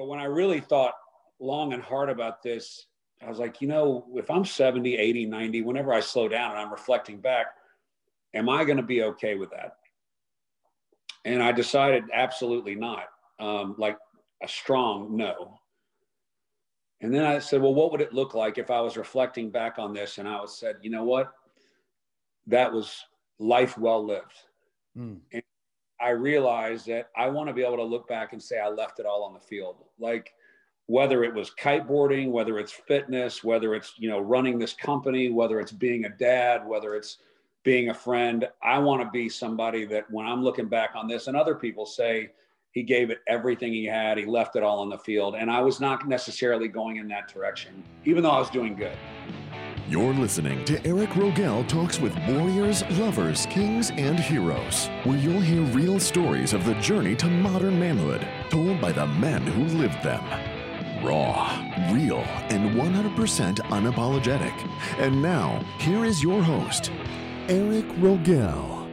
But when I really thought long and hard about this, I was like, you know, if I'm 70, 80, 90, whenever I slow down and I'm reflecting back, am I going to be okay with that? And I decided absolutely not, um, like a strong no. And then I said, well, what would it look like if I was reflecting back on this and I was said, you know what? That was life well lived. Mm. And I realized that I want to be able to look back and say I left it all on the field. Like whether it was kiteboarding, whether it's fitness, whether it's, you know, running this company, whether it's being a dad, whether it's being a friend, I want to be somebody that when I'm looking back on this and other people say he gave it everything he had, he left it all on the field. And I was not necessarily going in that direction, even though I was doing good. You're listening to Eric Rogell Talks with Warriors, Lovers, Kings, and Heroes, where you'll hear real stories of the journey to modern manhood told by the men who lived them. Raw, real, and 100% unapologetic. And now, here is your host, Eric Rogell.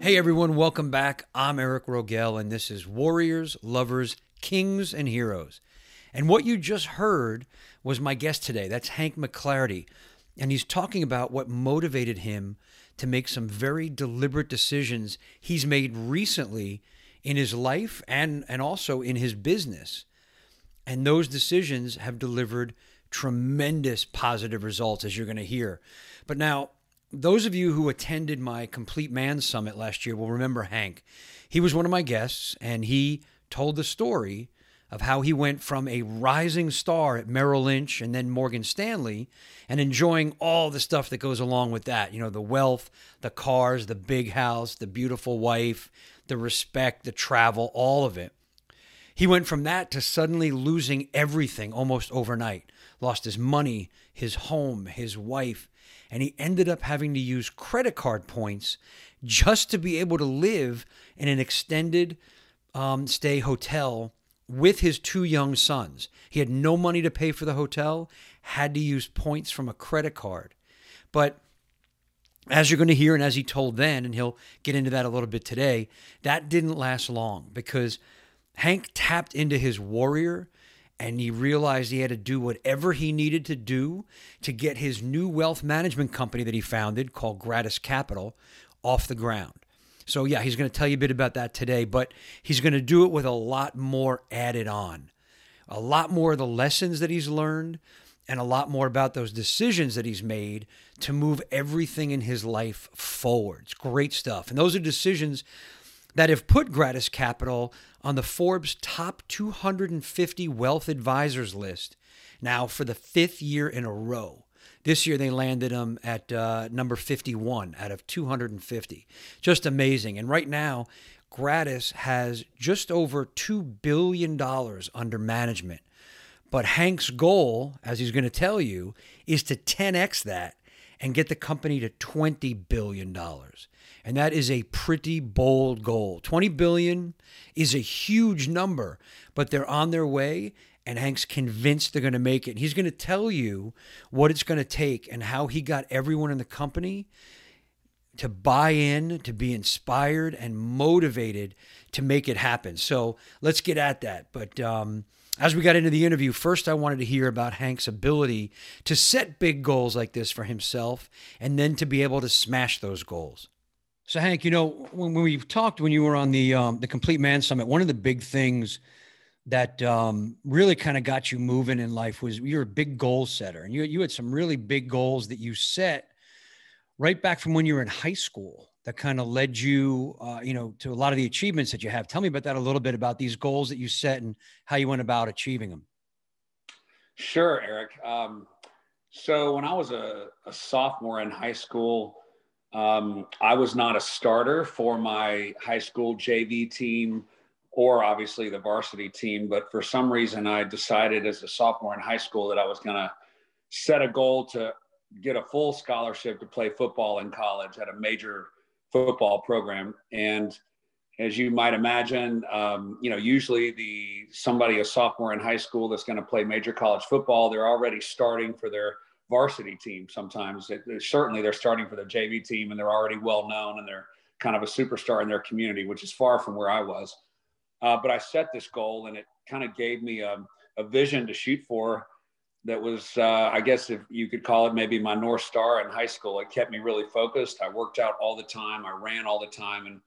Hey everyone, welcome back. I'm Eric Rogell, and this is Warriors, Lovers, Kings, and Heroes. And what you just heard was my guest today. That's Hank McLarty. And he's talking about what motivated him to make some very deliberate decisions he's made recently in his life and, and also in his business. And those decisions have delivered tremendous positive results, as you're going to hear. But now, those of you who attended my Complete Man Summit last year will remember Hank. He was one of my guests, and he told the story of how he went from a rising star at Merrill Lynch and then Morgan Stanley and enjoying all the stuff that goes along with that. You know, the wealth, the cars, the big house, the beautiful wife, the respect, the travel, all of it. He went from that to suddenly losing everything almost overnight. Lost his money, his home, his wife, and he ended up having to use credit card points just to be able to live in an extended um, stay hotel with his two young sons. He had no money to pay for the hotel, had to use points from a credit card. But as you're going to hear, and as he told then, and he'll get into that a little bit today, that didn't last long because Hank tapped into his warrior and he realized he had to do whatever he needed to do to get his new wealth management company that he founded called Gratis Capital off the ground. So, yeah, he's going to tell you a bit about that today, but he's going to do it with a lot more added on. A lot more of the lessons that he's learned and a lot more about those decisions that he's made to move everything in his life forward. It's great stuff. And those are decisions that have put Gratis Capital on the Forbes top 250 wealth advisors list now for the fifth year in a row. This year they landed them at uh, number 51 out of 250. Just amazing. And right now, Gratis has just over $2 billion under management. But Hank's goal, as he's going to tell you, is to 10x that and get the company to $20 billion. And that is a pretty bold goal. 20 billion is a huge number, but they're on their way and Hank's convinced they're going to make it. He's going to tell you what it's going to take and how he got everyone in the company to buy in, to be inspired and motivated to make it happen. So let's get at that. But um, as we got into the interview, first I wanted to hear about Hank's ability to set big goals like this for himself and then to be able to smash those goals. So Hank, you know, when, when we talked when you were on the um, the Complete Man Summit, one of the big things that um, really kind of got you moving in life was you're a big goal setter and you, you had some really big goals that you set right back from when you were in high school that kind of led you uh, you know to a lot of the achievements that you have. Tell me about that a little bit about these goals that you set and how you went about achieving them sure eric. Um, so when i was a, a sophomore in high school um, i was not a starter for my high school jv team or obviously the varsity team. But for some reason, I decided as a sophomore in high school that I was going to set a goal to get a full scholarship to play football in college at a major football program. And as you might imagine, um, you know, usually the somebody a sophomore in high school that's going to play major college football, they're already starting for their varsity team. Sometimes it, certainly they're starting for their JV team and they're already well known and they're kind of a superstar in their community, which is far from where I was. Uh, but I set this goal, and it kind of gave me a, a, vision to shoot for. That was, uh, I guess, if you could call it, maybe my north star in high school. It kept me really focused. I worked out all the time. I ran all the time, and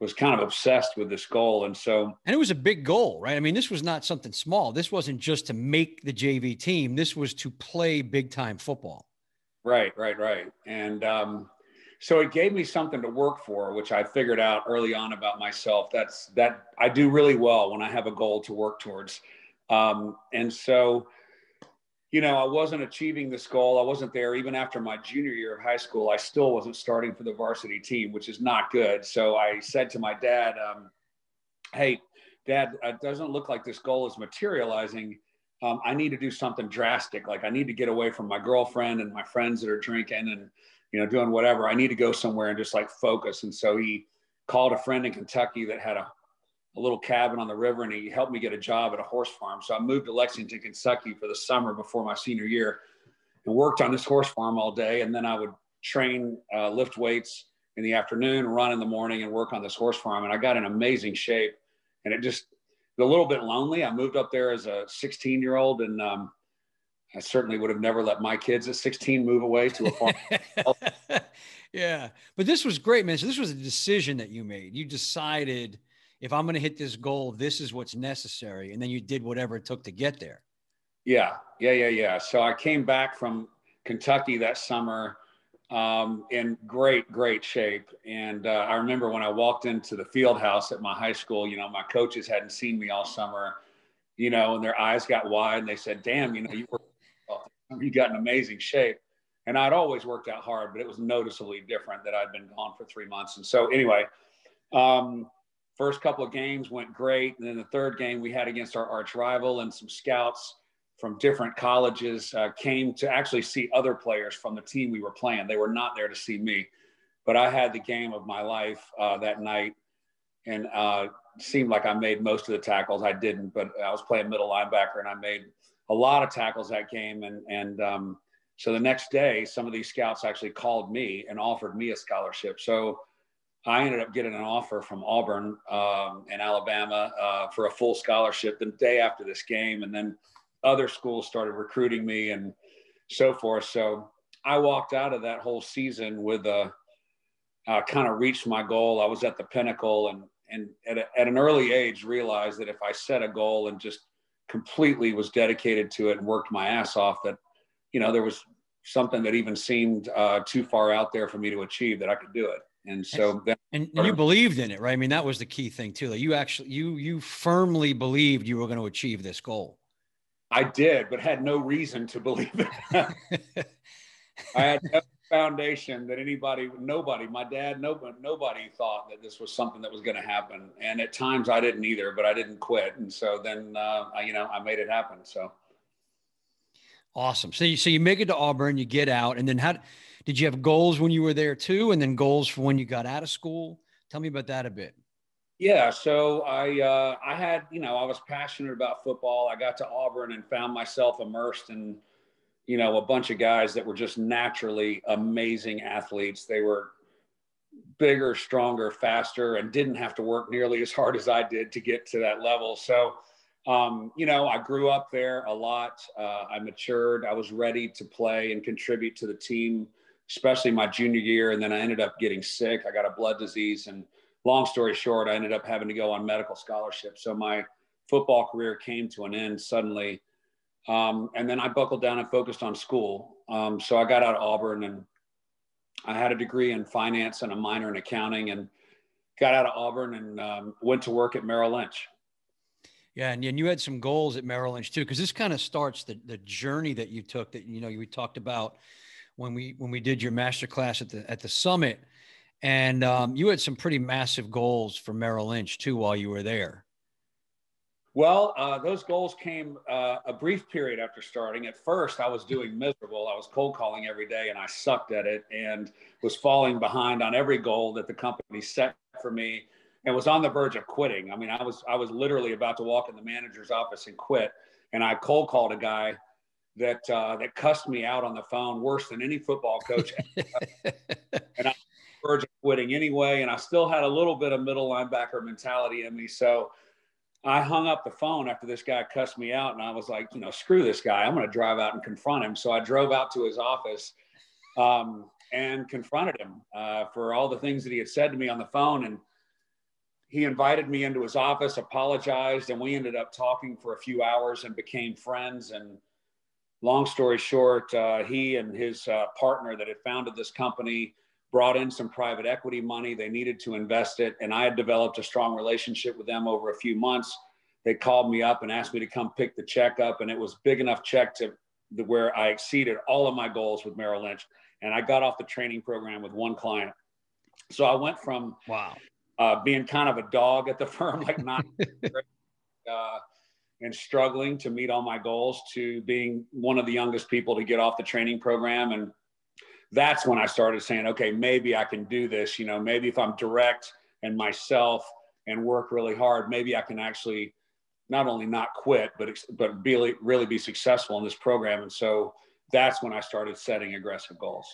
was kind of obsessed with this goal. And so, and it was a big goal, right? I mean, this was not something small. This wasn't just to make the JV team. This was to play big time football. Right, right, right. And um, so it gave me something to work for, which I figured out early on about myself. That's that I do really well when I have a goal to work towards. Um, and so you know, I wasn't achieving this goal. I wasn't there even after my junior year of high school. I still wasn't starting for the varsity team, which is not good. So I said to my dad, um, "Hey, Dad, it doesn't look like this goal is materializing. Um, I need to do something drastic. Like I need to get away from my girlfriend and my friends that are drinking and you know doing whatever. I need to go somewhere and just like focus." And so he called a friend in Kentucky that had a a little cabin on the river and he helped me get a job at a horse farm. So I moved to Lexington, Kentucky for the summer before my senior year and worked on this horse farm all day. And then I would train, uh, lift weights in the afternoon, run in the morning and work on this horse farm. And I got in amazing shape and it just, a little bit lonely. I moved up there as a 16 year old and, um, I certainly would have never let my kids at 16 move away to a farm. yeah. But this was great, man. So this was a decision that you made. You decided – if I'm going to hit this goal, this is what's necessary. And then you did whatever it took to get there. Yeah, yeah, yeah, yeah. So I came back from Kentucky that summer um, in great, great shape. And uh, I remember when I walked into the field house at my high school, you know, my coaches hadn't seen me all summer, you know, and their eyes got wide and they said, damn, you know, you, were, you got in amazing shape. And I'd always worked out hard, but it was noticeably different that I'd been gone for three months. And so, anyway, um, first couple of games went great. And then the third game we had against our arch rival and some scouts from different colleges uh, came to actually see other players from the team we were playing. They were not there to see me, but I had the game of my life uh, that night and uh, seemed like I made most of the tackles. I didn't, but I was playing middle linebacker and I made a lot of tackles that game. And, and um, so the next day, some of these scouts actually called me and offered me a scholarship. So I ended up getting an offer from Auburn um, in Alabama uh, for a full scholarship the day after this game. And then other schools started recruiting me and so forth. So I walked out of that whole season with a uh, kind of reached my goal. I was at the pinnacle and, and at, a, at an early age realized that if I set a goal and just completely was dedicated to it and worked my ass off, that, you know, there was something that even seemed uh, too far out there for me to achieve that I could do it. And so then, and, and you believed in it, right? I mean, that was the key thing too. Like you actually, you, you firmly believed you were going to achieve this goal. I did, but had no reason to believe it. I had no foundation that anybody, nobody, my dad, nobody, nobody thought that this was something that was going to happen. And at times I didn't either, but I didn't quit. And so then, uh, I, you know, I made it happen. So. Awesome. So you, so you make it to Auburn, you get out, and then how, did you have goals when you were there too, and then goals for when you got out of school? Tell me about that a bit. Yeah, so I uh, I had you know I was passionate about football. I got to Auburn and found myself immersed in you know a bunch of guys that were just naturally amazing athletes. They were bigger, stronger, faster, and didn't have to work nearly as hard as I did to get to that level. So um, you know, I grew up there a lot. Uh, I matured. I was ready to play and contribute to the team especially my junior year. And then I ended up getting sick. I got a blood disease. And long story short, I ended up having to go on medical scholarship. So my football career came to an end suddenly. Um, and then I buckled down and focused on school. Um, so I got out of Auburn and I had a degree in finance and a minor in accounting and got out of Auburn and um, went to work at Merrill Lynch. Yeah, and, and you had some goals at Merrill Lynch too, because this kind of starts the, the journey that you took that you know we talked about when we when we did your master class at the at the summit, and um, you had some pretty massive goals for Merrill Lynch too while you were there. Well, uh, those goals came uh, a brief period after starting. At first, I was doing miserable. I was cold calling every day, and I sucked at it, and was falling behind on every goal that the company set for me, and was on the verge of quitting. I mean, I was I was literally about to walk in the manager's office and quit. And I cold called a guy that uh, that cussed me out on the phone worse than any football coach. and I was on the verge of quitting anyway, and I still had a little bit of middle linebacker mentality in me. So I hung up the phone after this guy cussed me out, and I was like, you know, screw this guy. I'm going to drive out and confront him. So I drove out to his office um, and confronted him uh, for all the things that he had said to me on the phone. And he invited me into his office, apologized, and we ended up talking for a few hours and became friends. And long story short, uh, he and his uh, partner that had founded this company brought in some private equity money. They needed to invest it. And I had developed a strong relationship with them over a few months. They called me up and asked me to come pick the check up. And it was big enough check to where I exceeded all of my goals with Merrill Lynch. And I got off the training program with one client. So I went from wow uh, being kind of a dog at the firm, like not uh, and struggling to meet all my goals, to being one of the youngest people to get off the training program and that's when I started saying, okay, maybe I can do this. You know, maybe if I'm direct and myself and work really hard, maybe I can actually not only not quit, but but really really be successful in this program. And so that's when I started setting aggressive goals.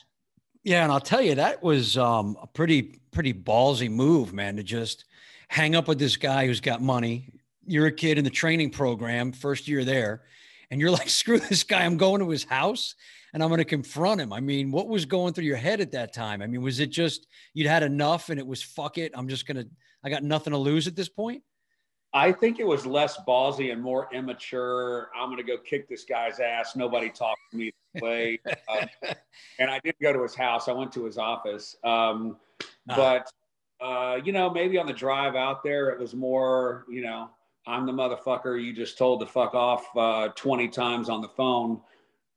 Yeah, and I'll tell you that was um, a pretty pretty ballsy move, man. To just hang up with this guy who's got money. You're a kid in the training program, first year there, and you're like, screw this guy. I'm going to his house and I'm going to confront him. I mean, what was going through your head at that time? I mean, was it just you'd had enough and it was fuck it? I'm just going to, I got nothing to lose at this point? I think it was less ballsy and more immature. I'm going to go kick this guy's ass. Nobody talked to me this way. um, and I didn't go to his house. I went to his office. Um, uh But, uh, you know, maybe on the drive out there, it was more, you know, I'm the motherfucker you just told to fuck off uh, 20 times on the phone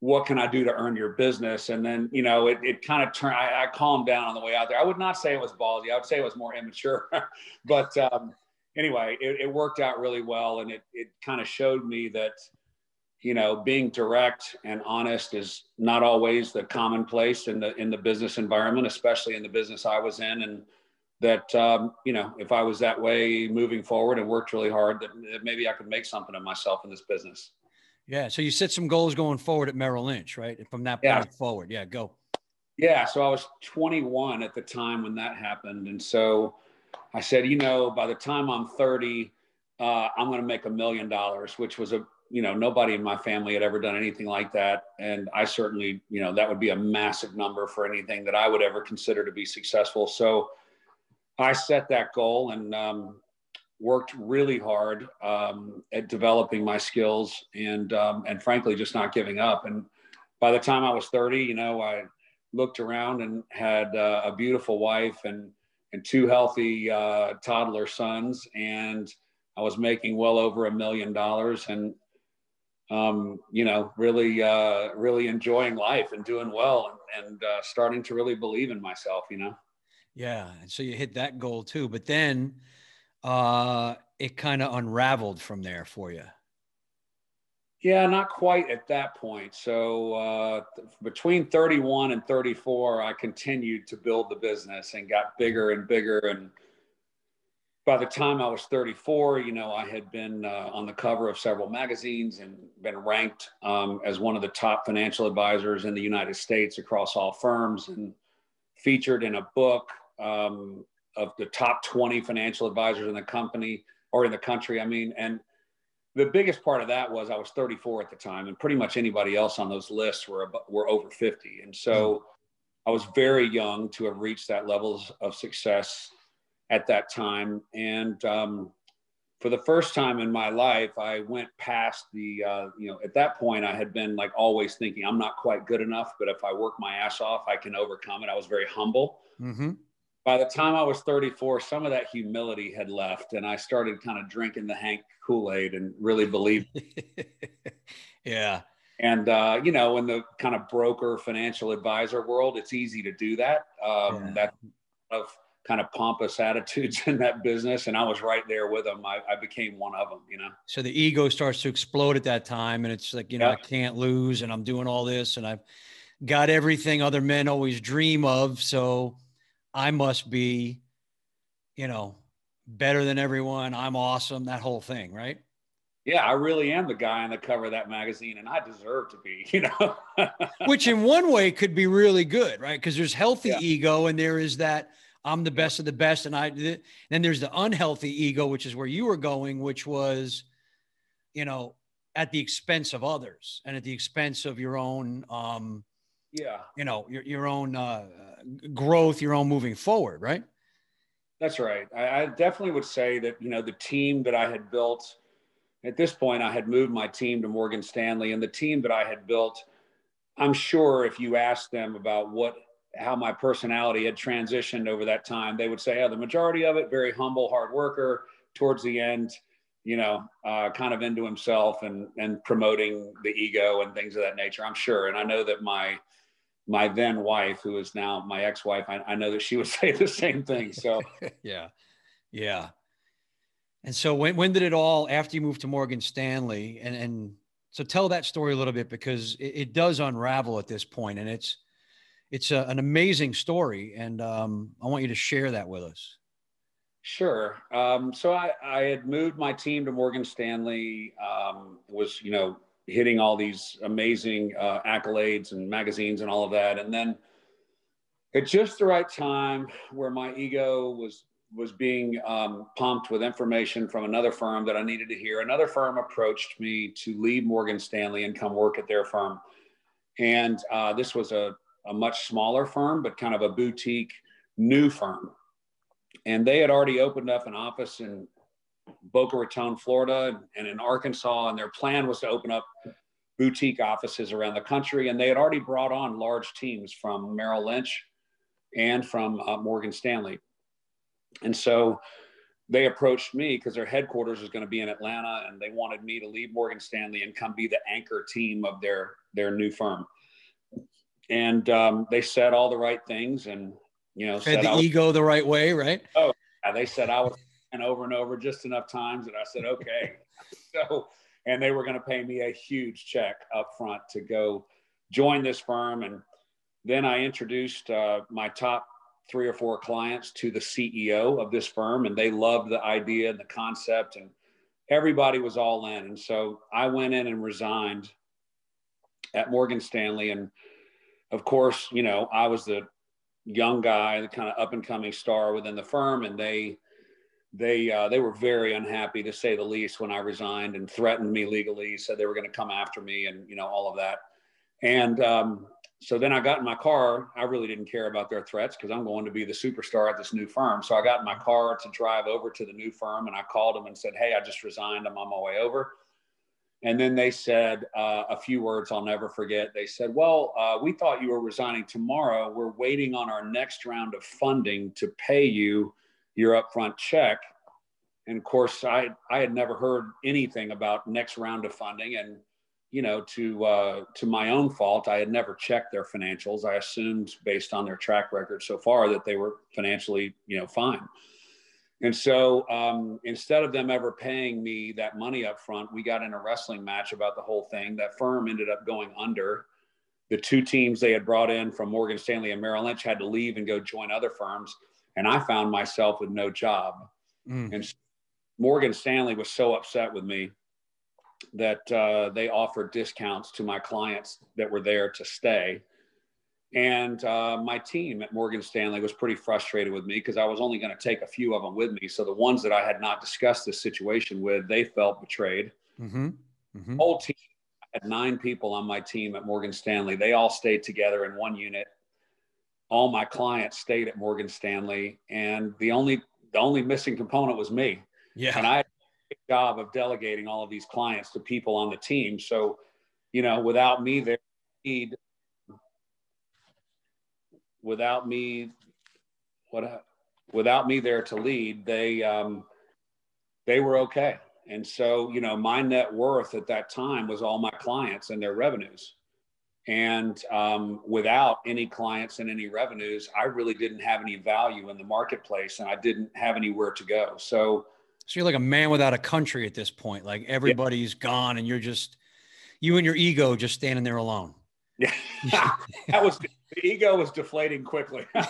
what can I do to earn your business? And then, you know, it, it kind of turned, I, I, calmed down on the way out there. I would not say it was ballsy. I would say it was more immature, but um, anyway, it, it, worked out really well. And it, it kind of showed me that, you know, being direct and honest is not always the commonplace in the, in the business environment, especially in the business I was in. And that, um, you know, if I was that way moving forward and worked really hard, that, that maybe I could make something of myself in this business. Yeah. So you set some goals going forward at Merrill Lynch, right? From that point yeah. forward. Yeah, go. Yeah. So I was 21 at the time when that happened. And so I said, you know, by the time I'm 30, uh, I'm going to make a million dollars, which was a, you know, nobody in my family had ever done anything like that. And I certainly, you know, that would be a massive number for anything that I would ever consider to be successful. So I set that goal and, um, worked really hard um, at developing my skills and um, and frankly just not giving up. And by the time I was 30, you know, I looked around and had uh, a beautiful wife and and two healthy uh, toddler sons, and I was making well over a million dollars and um, you know, really, uh, really enjoying life and doing well and, and uh, starting to really believe in myself, you know? Yeah. And so you hit that goal too, but then uh, it kind of unraveled from there for you. Yeah, not quite at that point. So uh, between 31 and 34, I continued to build the business and got bigger and bigger. And by the time I was 34, you know, I had been uh, on the cover of several magazines and been ranked um, as one of the top financial advisors in the United States across all firms and featured in a book um, of the top 20 financial advisors in the company or in the country. I mean, and the biggest part of that was I was 34 at the time, and pretty much anybody else on those lists were were over 50. And so I was very young to have reached that levels of success at that time. And um, for the first time in my life, I went past the, uh, you know, at that point, I had been like always thinking, I'm not quite good enough, but if I work my ass off, I can overcome it. I was very humble. Mm-hmm by the time I was 34, some of that humility had left, and I started kind of drinking the Hank Kool Aid and really believed. yeah. And uh, you know, in the kind of broker financial advisor world, it's easy to do that. Um, yeah. That of kind of pompous attitudes in that business, and I was right there with them. I, I, became one of them. You know. So the ego starts to explode at that time, and it's like you know, yeah. I can't lose, and I'm doing all this, and I've got everything other men always dream of. So I must be, you know, better than everyone. I'm awesome. That whole thing, right? Yeah, I really am the guy on the cover of that magazine, and I deserve to be, you know. Which, in one way, could be really good, right? Because there's healthy yeah. ego, and there is that I'm the best of the best. And I, then there's the unhealthy ego, which is where you were going, which was, you know, at the expense of others and at the expense of your own, um, yeah, you know, your, your own uh, growth, your own moving forward, right? That's right. I, I definitely would say that, you know, the team that I had built at this point, I had moved my team to Morgan Stanley and the team that I had built, I'm sure if you asked them about what how my personality had transitioned over that time, they would say, "Oh, the majority of it very humble, hard worker. Towards the end, you know, uh, kind of into himself and and promoting the ego and things of that nature." I'm sure, and I know that my my then wife, who is now my ex-wife, I, I know that she would say the same thing. So, yeah, yeah. And so, when when did it all? After you moved to Morgan Stanley, and and so tell that story a little bit because it, it does unravel at this point, and it's it's a, an amazing story, and um, I want you to share that with us. Sure. Um, so I, I had moved my team to Morgan Stanley. Um, was you know hitting all these amazing uh, accolades and magazines and all of that, and then at just the right time where my ego was was being um, pumped with information from another firm that I needed to hear. Another firm approached me to leave Morgan Stanley and come work at their firm. And uh, this was a, a much smaller firm, but kind of a boutique new firm. And they had already opened up an office in Boca Raton, Florida, and in Arkansas. And their plan was to open up boutique offices around the country. And they had already brought on large teams from Merrill Lynch and from uh, Morgan Stanley. And so they approached me because their headquarters is going to be in Atlanta and they wanted me to leave Morgan Stanley and come be the anchor team of their their new firm. And um, they said all the right things and you know fed the was, ego the right way, right? Oh, yeah, they said I was and over and over just enough times that I said okay. so and they were going to pay me a huge check up front to go join this firm and then I introduced uh, my top three or four clients to the CEO of this firm, and they loved the idea and the concept, and everybody was all in. And so I went in and resigned at Morgan Stanley, and of course, you know, I was the young guy, the kind of up and coming star within the firm, and they they uh, they were very unhappy to say the least when I resigned and threatened me legally, said they were going to come after me, and you know all of that. And um, so then I got in my car. I really didn't care about their threats because I'm going to be the superstar at this new firm. So I got in my car to drive over to the new firm and I called them and said, Hey, I just resigned. I'm on my way over. And then they said uh, a few words I'll never forget. They said, Well, uh, we thought you were resigning tomorrow. We're waiting on our next round of funding to pay you your upfront check. And of course, I, I had never heard anything about next round of funding. And you know, to uh, to my own fault, I had never checked their financials. I assumed, based on their track record so far, that they were financially, you know, fine. And so, um, instead of them ever paying me that money up front, we got in a wrestling match about the whole thing. That firm ended up going under. The two teams they had brought in from Morgan Stanley and Merrill Lynch had to leave and go join other firms, and I found myself with no job. Mm. And Morgan Stanley was so upset with me that uh, they offered discounts to my clients that were there to stay. And uh, my team at Morgan Stanley was pretty frustrated with me because I was only going to take a few of them with me. So the ones that I had not discussed this situation with, they felt betrayed. Mm-hmm. Mm-hmm. Whole team I had nine people on my team at Morgan Stanley. They all stayed together in one unit. All my clients stayed at Morgan Stanley, and the only the only missing component was me. Yeah, and I had a job of delegating all of these clients to people on the team. So, you know, without me there, need without me, what, without me there to lead, they um, they were okay. And so, you know, my net worth at that time was all my clients and their revenues. And um, without any clients and any revenues, I really didn't have any value in the marketplace and I didn't have anywhere to go. So, so you're like a man without a country at this point. Like everybody's yeah. gone, and you're just you and your ego just standing there alone. Yeah, that was the ego was deflating quickly.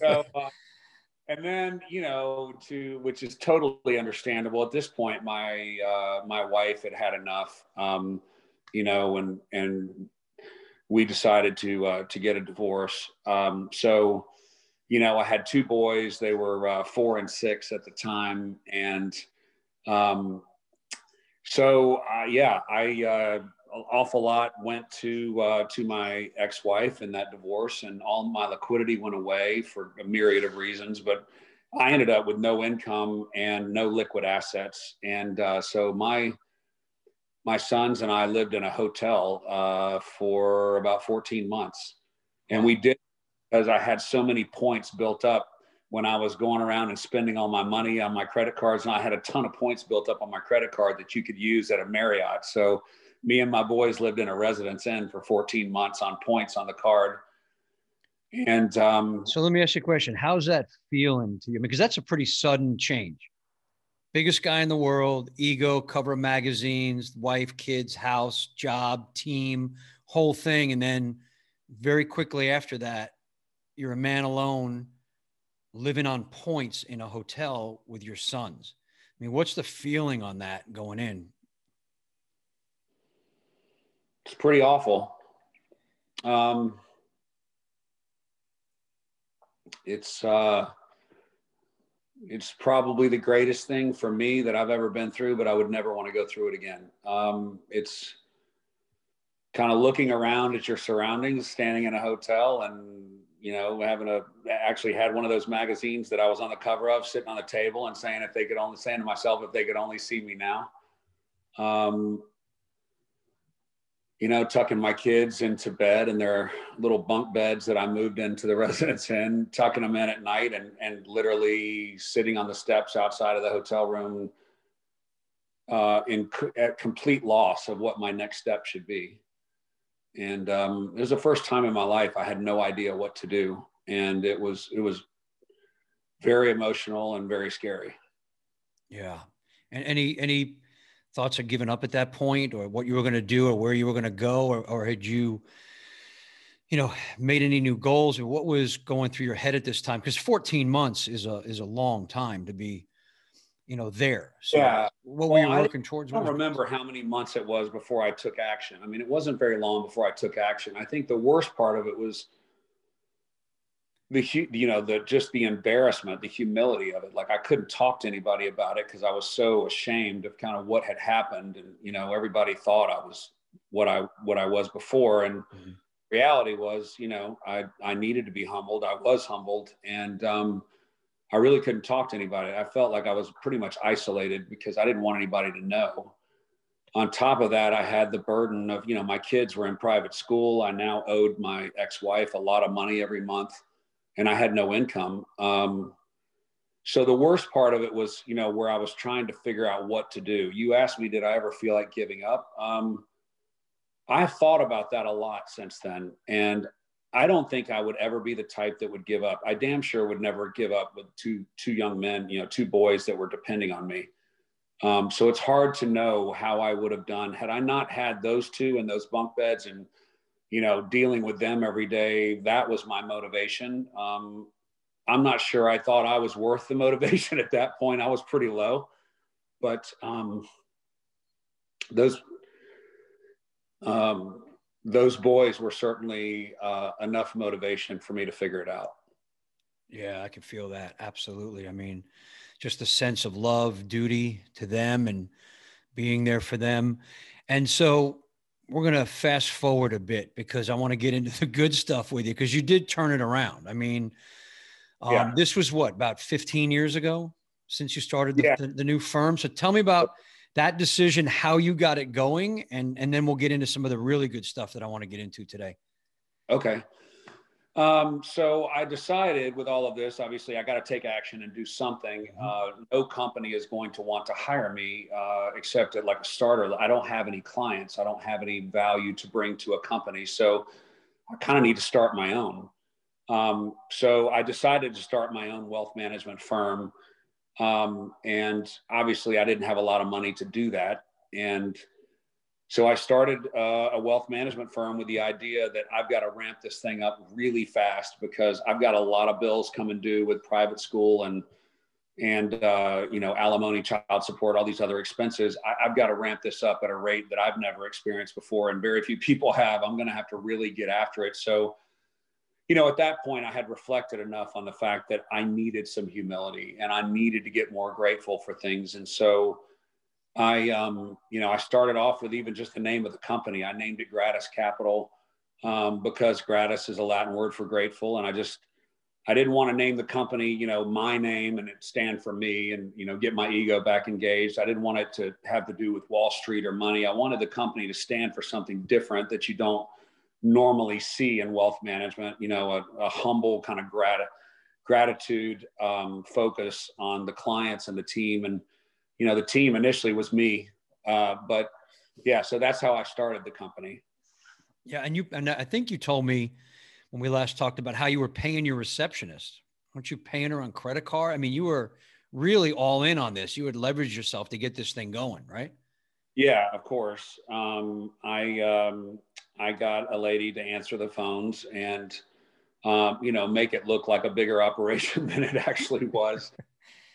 so, uh, and then you know, to which is totally understandable at this point. My uh, my wife had had enough, um, you know, and and we decided to uh, to get a divorce. Um, so you know, I had two boys. They were uh, four and six at the time, and um, so uh, yeah, I uh, an awful lot went to uh, to my ex-wife in that divorce, and all my liquidity went away for a myriad of reasons. But I ended up with no income and no liquid assets, and uh, so my my sons and I lived in a hotel uh, for about 14 months, and we did because I had so many points built up when I was going around and spending all my money on my credit cards, and I had a ton of points built up on my credit card that you could use at a Marriott. So me and my boys lived in a residence inn for 14 months on points on the card. And um, so let me ask you a question. How's that feeling to you? Because that's a pretty sudden change. Biggest guy in the world, ego, cover magazines, wife, kids, house, job, team, whole thing. And then very quickly after that, you're a man alone living on points in a hotel with your sons. I mean, what's the feeling on that going in? It's pretty awful. Um, it's uh, it's probably the greatest thing for me that I've ever been through, but I would never want to go through it again. Um, it's kind of looking around at your surroundings, standing in a hotel, and you know, having a actually had one of those magazines that I was on the cover of, sitting on the table, and saying if they could only saying to myself if they could only see me now. Um, you know, tucking my kids into bed in their little bunk beds that I moved into the residence inn, tucking them in at night and, and literally sitting on the steps outside of the hotel room uh, in at complete loss of what my next step should be. And um, it was the first time in my life I had no idea what to do. And it was, it was very emotional and very scary. Yeah. And any, any thoughts of giving up at that point or what you were going to do or where you were going to go or, or had you you know made any new goals or what was going through your head at this time? Because 14 months is a is a long time to be you know there. So yeah. what were well, you working I towards i don't remember how many months it was before i took action. I mean it wasn't very long before i took action. I think the worst part of it was the you know the just the embarrassment the humility of it. Like i couldn't talk to anybody about it because i was so ashamed of kind of what had happened and you know everybody thought i was what i what i was before. And mm-hmm. reality was you know i i needed to be humbled. I was humbled and um i really couldn't talk to anybody. I felt like i was pretty much isolated because i didn't want anybody to know. On top of that i had the burden of you know my kids were in private school. I now owed my ex-wife a lot of money every month and I had no income. Um, so the worst part of it was, you know, where I was trying to figure out what to do. You asked me, did I ever feel like giving up? Um, I've thought about that a lot since then, and I don't think I would ever be the type that would give up. I damn sure would never give up with two two young men, you know, two boys that were depending on me. Um, so it's hard to know how I would have done had I not had those two and those bunk beds and you know, dealing with them every day, that was my motivation. Um, I'm not sure I thought I was worth the motivation at that point. I was pretty low, but um, those um, those boys were certainly uh, enough motivation for me to figure it out. Yeah, I can feel that absolutely. I mean, just a sense of love, duty to them, and being there for them. And so, we're going to fast forward a bit because I want to get into the good stuff with you because you did turn it around. I mean, um, yeah. this was what about 15 years ago since you started the, yeah. the, the, new firm. So tell me about that decision, how you got it going, and and then we'll get into some of the really good stuff that I want to get into today. Okay. Um, so I decided with all of this, obviously, I got to take action and do something. Mm-hmm. Uh, no company is going to want to hire me uh, except at like a starter. I don't have any clients. I don't have any value to bring to a company. So I kind of need to start my own. Um, so I decided to start my own wealth management firm. Um, and obviously, I didn't have a lot of money to do that. And so I started uh, a wealth management firm with the idea that I've got to ramp this thing up really fast because I've got a lot of bills coming due with private school and and uh, you know alimony, child support, all these other expenses. I, have got to ramp this up at a rate that I've never experienced before, and very few people have. I'm going to have to really get after it. So you know, at that point, I had reflected enough on the fact that I needed some humility and I needed to get more grateful for things. And so I, um, you know, I started off with even just the name of the company. I named it Gratis Capital um, because gratis is a Latin word for grateful. And I just, I didn't want to name the company, you know, my name and it stand for me and, you know, get my ego back engaged. I didn't want it to have to do with Wall Street or money. I wanted the company to stand for something different that you don't normally see in wealth management, you know, a, a humble kind of grat- gratitude um, focus on the clients and the team. And, you know, the team initially was me. Uh, but yeah, so that's how I started the company. Yeah. And you, and I think you told me, when we last talked about how you were paying your receptionist. Aren't you paying her on credit card? I mean, you were really all in on this. You had leveraged yourself to get this thing going, right? Yeah, of course. Um, I um, I got a lady to answer the phones and um, you know make it look like a bigger operation than it actually was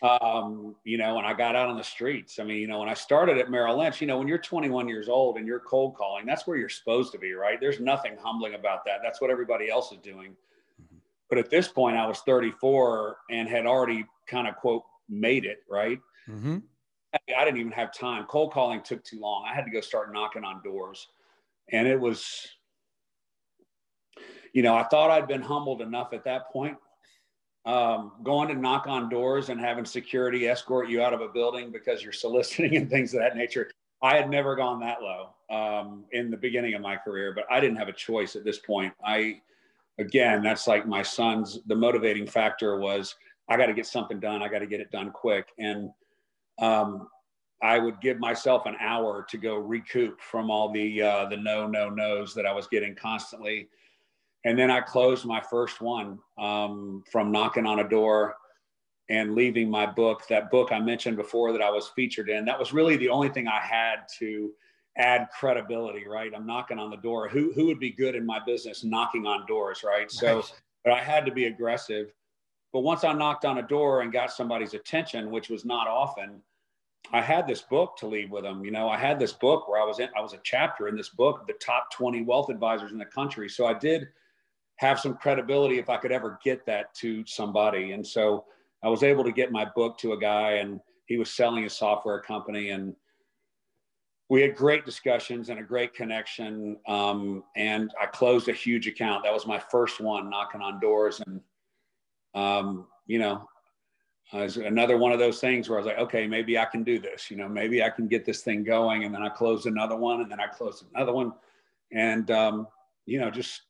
um, you know, when I got out on the streets. I mean, you know, when I started at Merrill Lynch, you know, when you're 21 years old and you're cold calling, that's where you're supposed to be, right? There's nothing humbling about that. That's what everybody else is doing. Mm-hmm. But at this point, I was 34 and had already kind of quote made it, right? Mm-hmm. I didn't even have time. Cold calling took too long. I had to go start knocking on doors. And it was, you know, I thought I'd been humbled enough at that point um, going to knock on doors and having security escort you out of a building because you're soliciting and things of that nature. I had never gone that low um, in the beginning of my career, but I didn't have a choice at this point. I, again, that's like my son's, the motivating factor was I got to get something done. I got to get it done quick. And um, I would give myself an hour to go recoup from all the, uh, the no, no, no's that I was getting constantly and then I closed my first one um, from knocking on a door and leaving my book. That book I mentioned before that I was featured in. That was really the only thing I had to add credibility. Right, I'm knocking on the door. Who who would be good in my business knocking on doors? Right. So, but I had to be aggressive. But once I knocked on a door and got somebody's attention, which was not often, I had this book to leave with them. You know, I had this book where I was in, I was a chapter in this book, the top 20 wealth advisors in the country. So I did have some credibility if I could ever get that to somebody. And so I was able to get my book to a guy and he was selling a software company and we had great discussions and a great connection. Um, and I closed a huge account. That was my first one knocking on doors. And, um, you know, uh, another one of those things where I was like, okay, maybe I can do this, you know, maybe I can get this thing going. And then I closed another one and then I closed another one. And, um, you know, just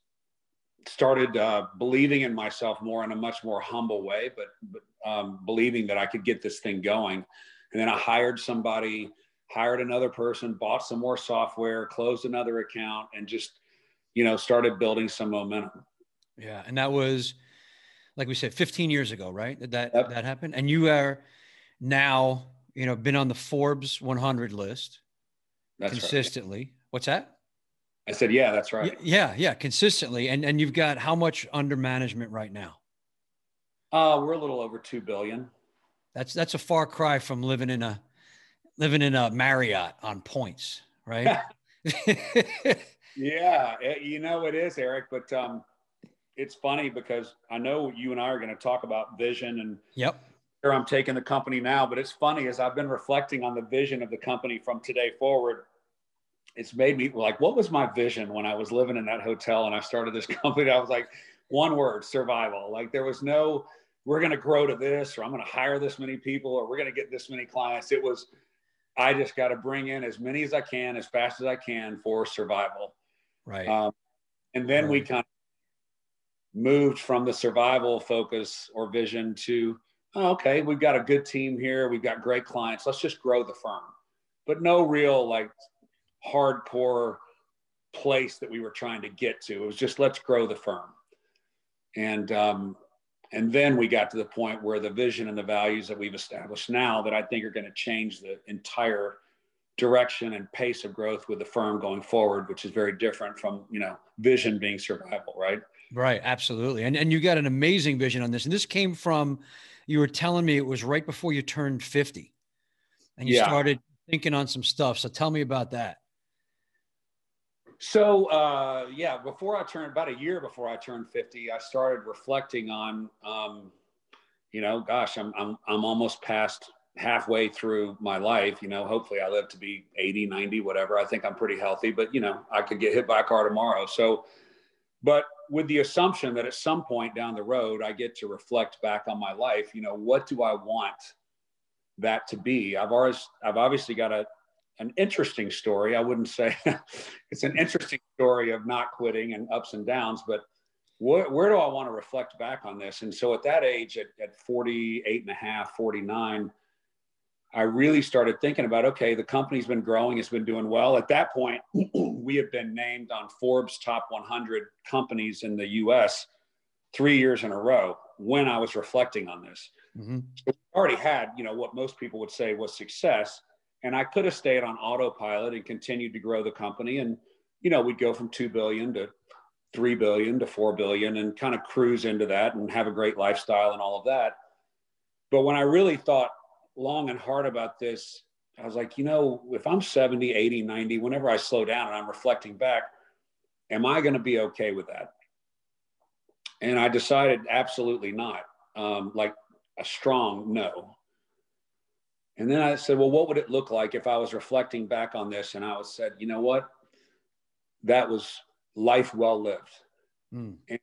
started uh, believing in myself more in a much more humble way, but, but um, believing that I could get this thing going. And then I hired somebody, hired another person, bought some more software, closed another account, and just, you know, started building some momentum. Yeah. And that was, like we said, 15 years ago, right? That that, yep. that happened. And you are now, you know, been on the Forbes 100 list That's consistently. Right. What's that? I said, yeah, that's right. Yeah, yeah, consistently. And and you've got how much under management right now? Uh, we're a little over two billion. That's that's a far cry from living in a living in a Marriott on points, right? yeah, eh, you know it is, Eric. But um, it's funny because I know you and I are going to talk about vision and yep. Here I'm taking the company now, but it's funny as I've been reflecting on the vision of the company from today forward it's made me like, what was my vision when I was living in that hotel and I started this company? I was like, one word, survival. Like there was no, we're going to grow to this, or I'm going to hire this many people, or we're going to get this many clients. It was, I just got to bring in as many as I can, as fast as I can for survival. Right. Um, and then right. we kind of moved from the survival focus or vision to, oh, okay, we've got a good team here. We've got great clients. Let's just grow the firm. But no real like hardcore place that we were trying to get to. It was just let's grow the firm. And um, and then we got to the point where the vision and the values that we've established now that I think are going to change the entire direction and pace of growth with the firm going forward, which is very different from, you know, vision being survival, right? Right, absolutely. And and you got an amazing vision on this. And this came from you were telling me it was right before you turned 50 and you yeah. started thinking on some stuff. So tell me about that. So uh, yeah, before I turned about a year before I turned 50, I started reflecting on, um, you know, gosh, I'm, I'm, I'm almost past halfway through my life, you know, hopefully I live to be 80, 90, whatever. I think I'm pretty healthy, but you know, I could get hit by a car tomorrow. So, but with the assumption that at some point down the road, I get to reflect back on my life, you know, what do I want that to be? I've always, I've obviously got a, an interesting story. I wouldn't say it's an interesting story of not quitting and ups and downs, but where, where do I want to reflect back on this? And so at that age, at, at 48 and a half, 49, I really started thinking about okay, the company's been growing, it's been doing well. At that point, we have been named on Forbes top 100 companies in the US three years in a row when I was reflecting on this. Mm-hmm. So we already had, you know, what most people would say was success and I could have stayed on autopilot and continued to grow the company. And, you know, we'd go from 2 billion to 3 billion to 4 billion and kind of cruise into that and have a great lifestyle and all of that. But when I really thought long and hard about this, I was like, you know, if I'm 70, 80, 90, whenever I slow down and I'm reflecting back, am I going to be okay with that? And I decided absolutely not, um, like a strong no. And then I said, well, what would it look like if I was reflecting back on this and I was said, you know what? That was life well lived. Mm. And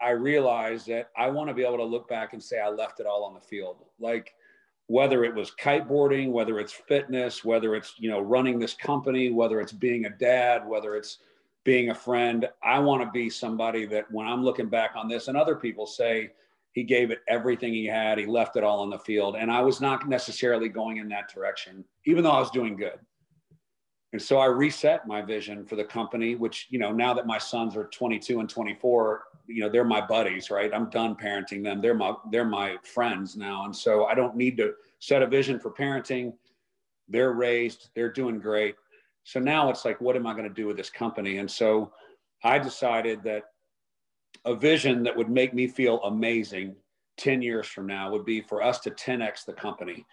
I realized that I want to be able to look back and say I left it all on the field. Like whether it was kiteboarding, whether it's fitness, whether it's, you know, running this company, whether it's being a dad, whether it's being a friend, I want to be somebody that when I'm looking back on this and other people say, he gave it everything he had. He left it all on the field. And I was not necessarily going in that direction, even though I was doing good. And so I reset my vision for the company, which, you know, now that my sons are 22 and 24, you know, they're my buddies, right? I'm done parenting them. They're my, they're my friends now. And so I don't need to set a vision for parenting. They're raised, they're doing great. So now it's like, what am I going to do with this company? And so I decided that a vision that would make me feel amazing 10 years from now would be for us to 10x the company.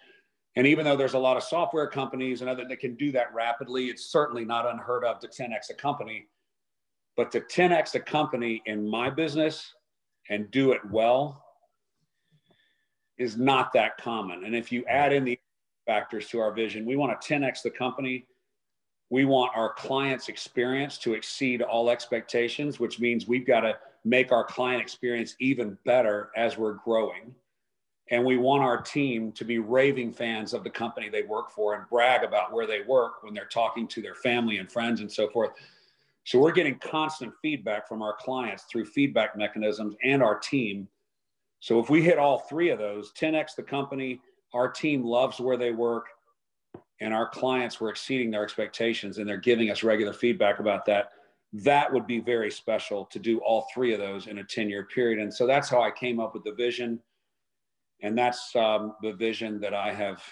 And even though there's a lot of software companies and other that can do that rapidly, it's certainly not unheard of to 10x a company. But to 10x a company in my business and do it well is not that common. And if you add in the factors to our vision, we want to 10x the company. We want our clients' experience to exceed all expectations, which means we've got to make our client experience even better as we're growing. And we want our team to be raving fans of the company they work for and brag about where they work when they're talking to their family and friends and so forth. So we're getting constant feedback from our clients through feedback mechanisms and our team. So if we hit all three of those, 10x the company, our team loves where they work, and our clients were exceeding their expectations and they're giving us regular feedback about that that would be very special to do all three of those in a 10 year period. And so that's how I came up with the vision. And that's um, the vision that I have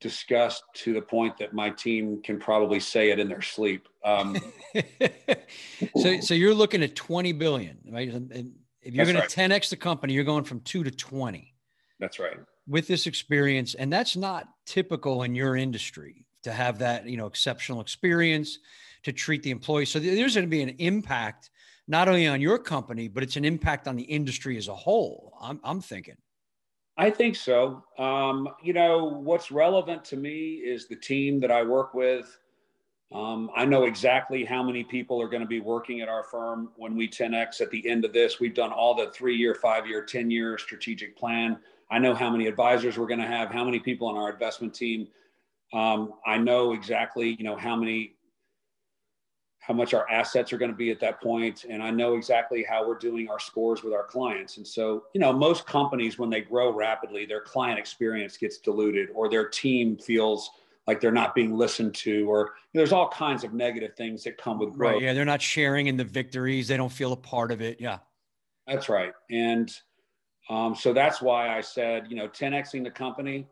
discussed to the point that my team can probably say it in their sleep. Um, so, so you're looking at 20 billion, right? And if you're going right. to 10x the company, you're going from two to 20. That's right. With this experience, and that's not typical in your industry to have that, you know, exceptional experience to treat the employees. So there's going to be an impact not only on your company, but it's an impact on the industry as a whole. I'm, I'm thinking. I think so. Um, you know, what's relevant to me is the team that I work with. Um, I know exactly how many people are going to be working at our firm when we 10x at the end of this. We've done all the three year, five year, 10 year strategic plan. I know how many advisors we're going to have, how many people on our investment team. Um, I know exactly, you know, how many how much our assets are going to be at that point and i know exactly how we're doing our scores with our clients. And so you know most companies when they grow rapidly their client experience gets diluted or their team feels like they're not being listened to or you know, there's all kinds of negative things that come with growth. right yeah they're not sharing in the victories they don't feel a part of it yeah. That's right and um, so that's why i said you know 10xing the company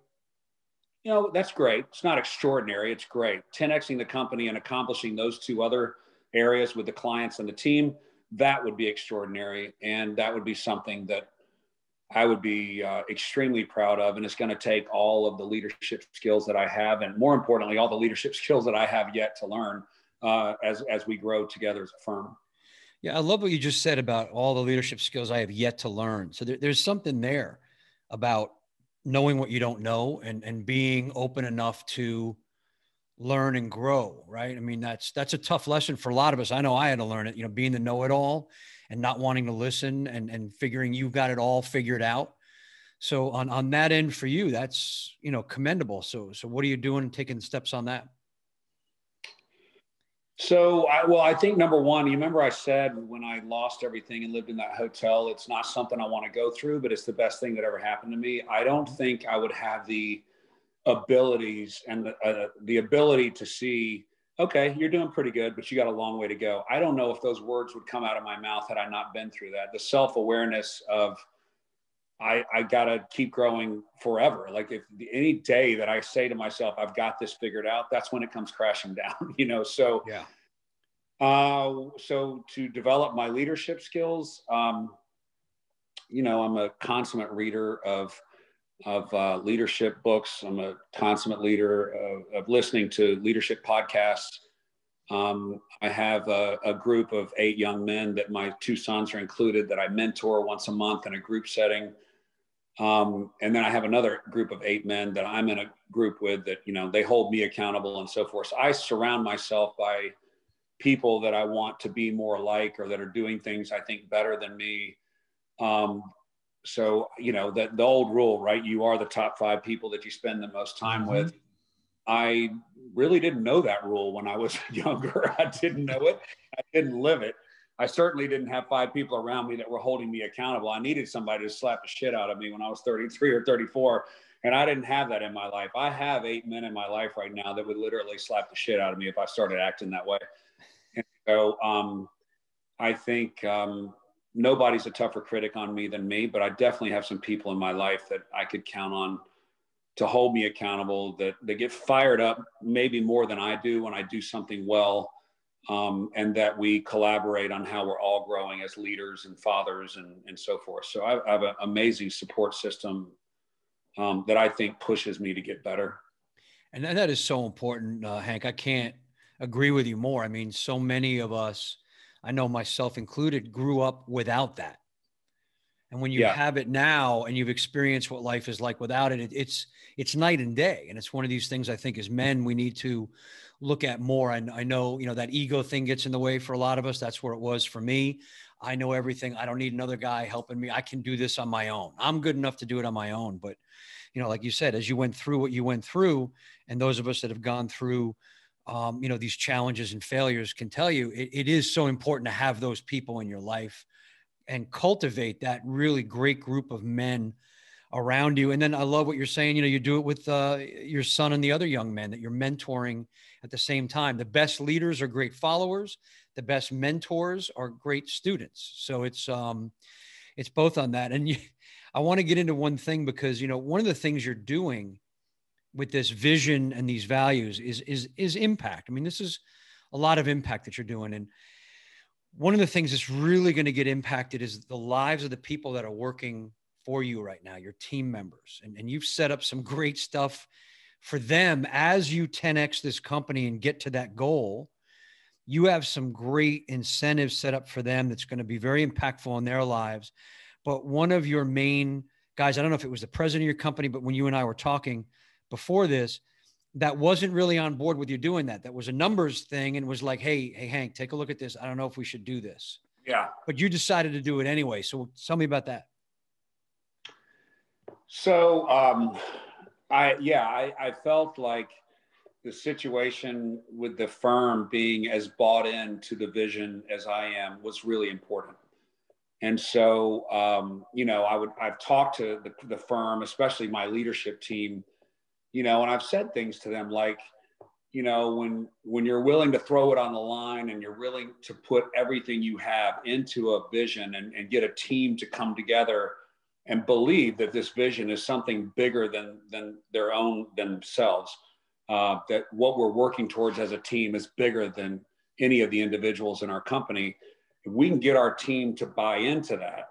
you know that's great. It's not extraordinary it's great. 10xing the company and accomplishing those two other areas with the clients and the team, that would be extraordinary. And that would be something that I would be uh, extremely proud of. And it's going to take all of the leadership skills that I have, and more importantly, all the leadership skills that I have yet to learn uh, as as we grow together as a firm. Yeah, I love what you just said about all the leadership skills I have yet to learn. So there, there's something there about knowing what you don't know and and being open enough to learn and grow right? I mean that's that's a tough lesson for a lot of us. I know i had to learn it you know being the know-it-all and not wanting to listen and and figuring you've got it all figured out. So on on that end for you that's you know commendable. So so what are you doing taking steps on that? So I, well i think number one you remember i said when i lost everything and lived in that hotel it's not something i want to go through but it's the best thing that ever happened to me. I don't think i would have the abilities and the, uh, the ability to see okay, you're doing pretty good, but you got a long way to go. I don't know if those words would come out of my mouth had I not been through that. The self awareness of, I, I got to keep growing forever. Like if any day that I say to myself, I've got this figured out, that's when it comes crashing down, you know? So, yeah. Uh, so to develop my leadership skills, um, you know, I'm a consummate reader of of uh, leadership books. I'm a consummate leader of, of listening to leadership podcasts. Um, I have a, a, group of eight young men that my two sons are included that I mentor once a month in a group setting. Um, and then I have another group of eight men that I'm in a group with that, you know, they hold me accountable and so forth. So I surround myself by people that I want to be more like or that are doing things I think better than me. Um, so you know that the old rule right? You are the top five people that you spend the most time mm-hmm. with. I really didn't know that rule when i was younger. I didn't know it. I didn't live it. I certainly didn't have five people around me that were holding me accountable. I needed somebody to slap the shit out of me when i was 33 or 34 and i didn't have that in my life. I have eight men in my life right now that would literally slap the shit out of me if i started acting that way. And so um, i think um, nobody's a tougher critic on me than me, but I definitely have some people in my life that I could count on to hold me accountable that they get fired up maybe more than I do when I do something well. Um, and that we collaborate on how we're all growing as leaders and fathers and, and so forth. So I, I have an amazing support system um, that I think pushes me to get better. And that is so important, uh, Hank. I can't agree with you more. I mean, so many of us I know myself included, grew up without that. And when you yeah. have it now and you've experienced what life is like without it, it, it's it's night and day. And it's one of these things I think as men we need to look at more. And I know, you know, that ego thing gets in the way for a lot of us. That's where it was for me. I know everything. I don't need another guy helping me. I can do this on my own. I'm good enough to do it on my own. But, you know, like you said, as you went through what you went through, and those of us that have gone through um, you know these challenges and failures can tell you it, it is so important to have those people in your life and cultivate that really great group of men around you. And then i love what you're saying you know you do it with uh, your son and the other young men that you're mentoring at the same time. The best leaders are great followers. The best mentors are great students. So it's um it's both on that. And you, i want to get into one thing because you know one of the things you're doing with this vision and these values is is is impact. I mean, this is a lot of impact that you're doing, and one of the things that's really going to get impacted is the lives of the people that are working for you right now, your team members, and and you've set up some great stuff for them as you 10x this company and get to that goal. You have some great incentives set up for them that's going to be very impactful in their lives. But one of your main guys, I don't know if it was the president of your company, but when you and I were talking, before this that wasn't really on board with you doing that. That was a numbers thing and was like, hey, hey, Hank, take a look at this. I don't know if we should do this. Yeah. But you decided to do it anyway. So tell me about that. So, um, I, yeah, I, I felt like the situation with the firm being as bought into the vision as I am was really important. And so, um, you know, I would, I've talked to the, the firm, especially my leadership team, you know, and I've said things to them like, you know, when when you're willing to throw it on the line and you're willing to put everything you have into a vision and, and get a team to come together and believe that this vision is something bigger than than their own themselves. Uh, that what we're working towards as a team is bigger than any of the individuals in our company. If we can get our team to buy into that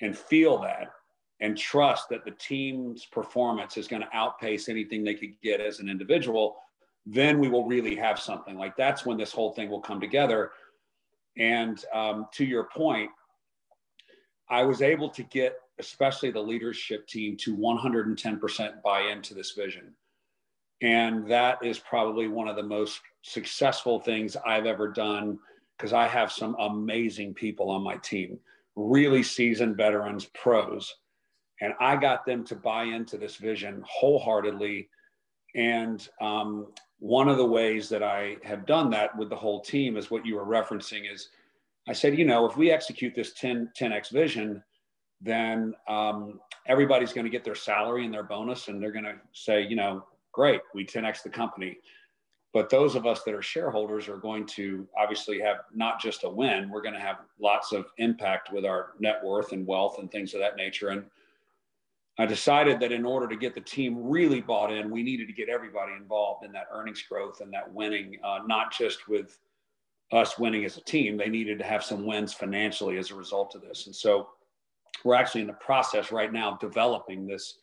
and feel that and trust that the team's performance is going to outpace anything they could get as an individual, then we will really have something. Like that's when this whole thing will come together. And um, to your point, I was able to get, especially the leadership team, to 110% buy into this vision. And that is probably one of the most successful things I've ever done because I have some amazing people on my team, really seasoned veterans, pros. And I got them to buy into this vision wholeheartedly. And um, one of the ways that I have done that with the whole team is what you were referencing is I said, you know, if we execute this 10, 10x vision, then um, everybody's going to get their salary and their bonus and they're going to say, you know, great, we 10x the company. But those of us that are shareholders are going to obviously have not just a win, we're going to have lots of impact with our net worth and wealth and things of that nature. And I decided that in order to get the team really bought in, we needed to get everybody involved in that earnings growth and that winning, uh, not just with us winning as a team. They needed to have some wins financially as a result of this. And so we're actually in the process right now developing this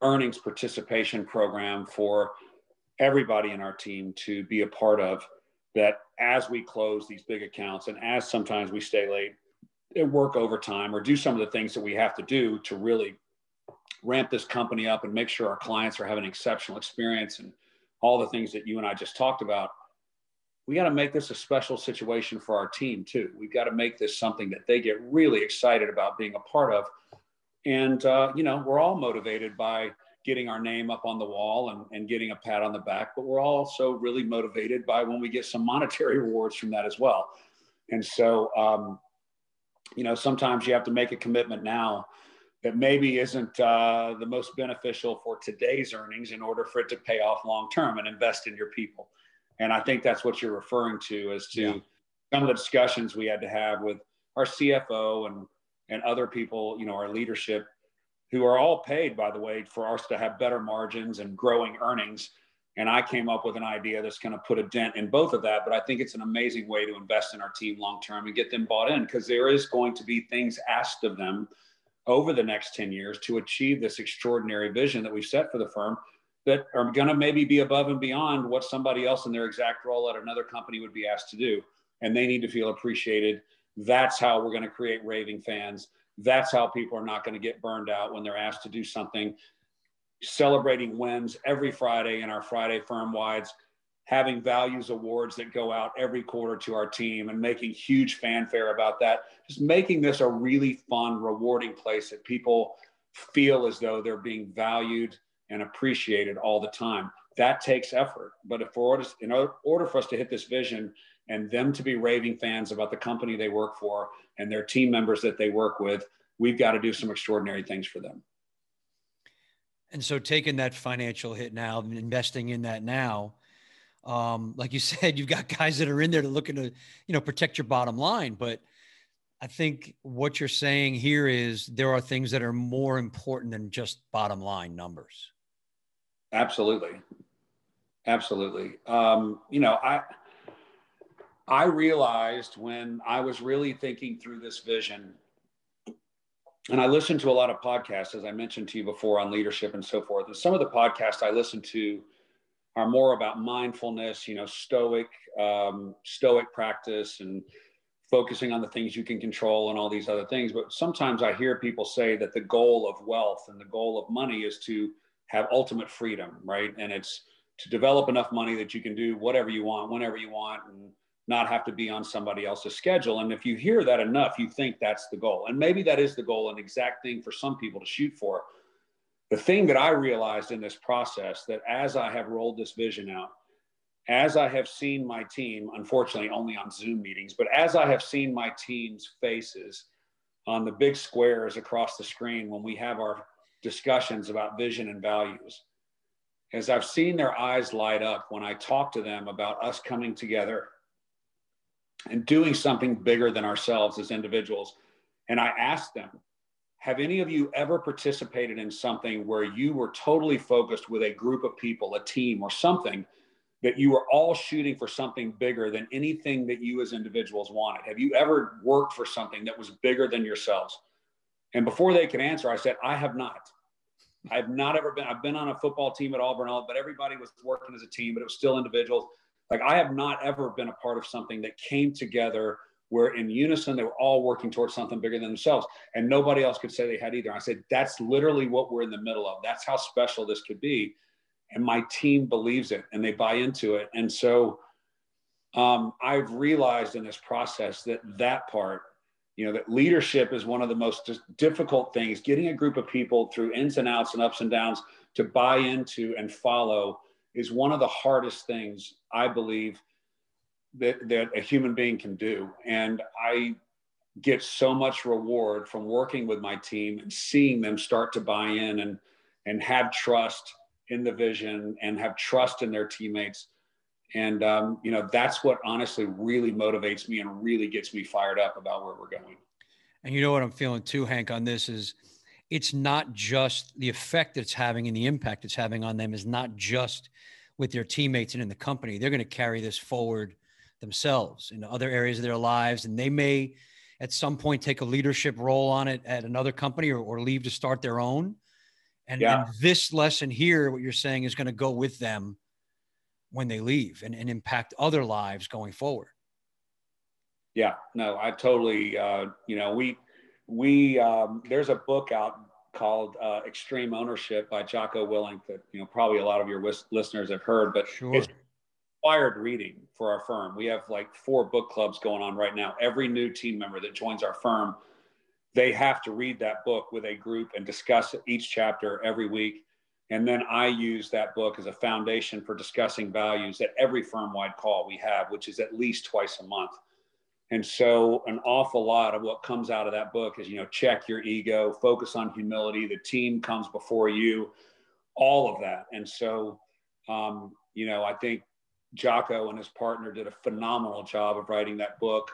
earnings participation program for everybody in our team to be a part of that as we close these big accounts and as sometimes we stay late and work overtime or do some of the things that we have to do to really ramp this company up and make sure our clients are having an exceptional experience and all the things that you and I just talked about, we got to make this a special situation for our team too. We've got to make this something that they get really excited about being a part of. And, uh, you know, we're all motivated by getting our name up on the wall and, and getting a pat on the back, but we're also really motivated by when we get some monetary rewards from that as well. And so, um, you know, sometimes you have to make a commitment now that maybe isn't uh, the most beneficial for today's earnings in order for it to pay off long term and invest in your people. And I think that's what you're referring to as to yeah. some of the discussions we had to have with our CFO and and other people, you know, our leadership, who are all paid, by the way, for us to have better margins and growing earnings. And I came up with an idea that's going to put a dent in both of that. But I think it's an amazing way to invest in our team long term and get them bought in because there is going to be things asked of them over the next 10 years to achieve this extraordinary vision that we've set for the firm that are going to maybe be above and beyond what somebody else in their exact role at another company would be asked to do. And they need to feel appreciated. That's how we're going to create raving fans. That's how people are not going to get burned out when they're asked to do something. Celebrating wins every Friday in our Friday firm wides having values awards that go out every quarter to our team and making huge fanfare about that. Just making this a really fun, rewarding place that people feel as though they're being valued and appreciated all the time. That takes effort. But if for in order for us to hit this vision and them to be raving fans about the company they work for and their team members that they work with, we've got to do some extraordinary things for them. And so taking that financial hit now, investing in that now, um, like you said, you've got guys that are in there to looking to, you know, protect your bottom line. But I think what you're saying here is there are things that are more important than just bottom line numbers. Absolutely, absolutely. Um, you know, I I realized when I was really thinking through this vision, and I listened to a lot of podcasts, as I mentioned to you before, on leadership and so forth. And some of the podcasts I listened to are more about mindfulness, you know, stoic, um, stoic practice and focusing on the things you can control and all these other things. But sometimes I hear people say that the goal of wealth and the goal of money is to have ultimate freedom, right? And it's to develop enough money that you can do whatever you want, whenever you want, and not have to be on somebody else's schedule. And if you hear that enough, you think that's the goal. And maybe that is the goal, an exact thing for some people to shoot for the thing that I realized in this process that as I have rolled this vision out, as I have seen my team, unfortunately only on Zoom meetings, but as I have seen my team's faces on the big squares across the screen when we have our discussions about vision and values, as I've seen their eyes light up when I talk to them about us coming together and doing something bigger than ourselves as individuals, and I ask them, have any of you ever participated in something where you were totally focused with a group of people, a team, or something that you were all shooting for something bigger than anything that you as individuals wanted? Have you ever worked for something that was bigger than yourselves? And before they could answer, I said, I have not. I've not ever been, I've been on a football team at Auburn, but everybody was working as a team, but it was still individuals. Like I have not ever been a part of something that came together where in unison they were all working towards something bigger than themselves and nobody else could say they had either. I said that's literally what we're in the middle of. That's how special this could be. And my team believes it and they buy into it. And so um, i've realized in this process that that part you know that leadership is one of the most difficult things. Getting a group of people through ins and outs and ups and downs to buy into and follow is one of the hardest things i believe that, that a human being can do. And I get so much reward from working with my team and seeing them start to buy in and, and have trust in the vision and have trust in their teammates. And, um, you know, that's what honestly really motivates me and really gets me fired up about where we're going. And you know what I'm feeling too, Hank, on this is it's not just the effect it's having and the impact it's having on them is not just with their teammates and in the company. They're going to carry this forward themselves in other areas of their lives and they may at some point take a leadership role on it at another company or, or leave to start their own and, yeah. and, this lesson here what you're saying is going to go with them when they leave and, and impact other lives going forward yeah no i totally uh, you know we we um, there's a book out called uh, extreme ownership by jocko willink that you know probably a lot of your listeners have heard but sure. it's required reading for our firm. We have like four book clubs going on right now. Every new team member that joins our firm, they have to read that book with a group and discuss each chapter every week. And then I use that book as a foundation for discussing values at every firm wide call we have, which is at least twice a month. And so, an awful lot of what comes out of that book is, you know, check your ego, focus on humility, the team comes before you, all of that. And so, um, you know, I think Jocko and his partner did a phenomenal job of writing that book.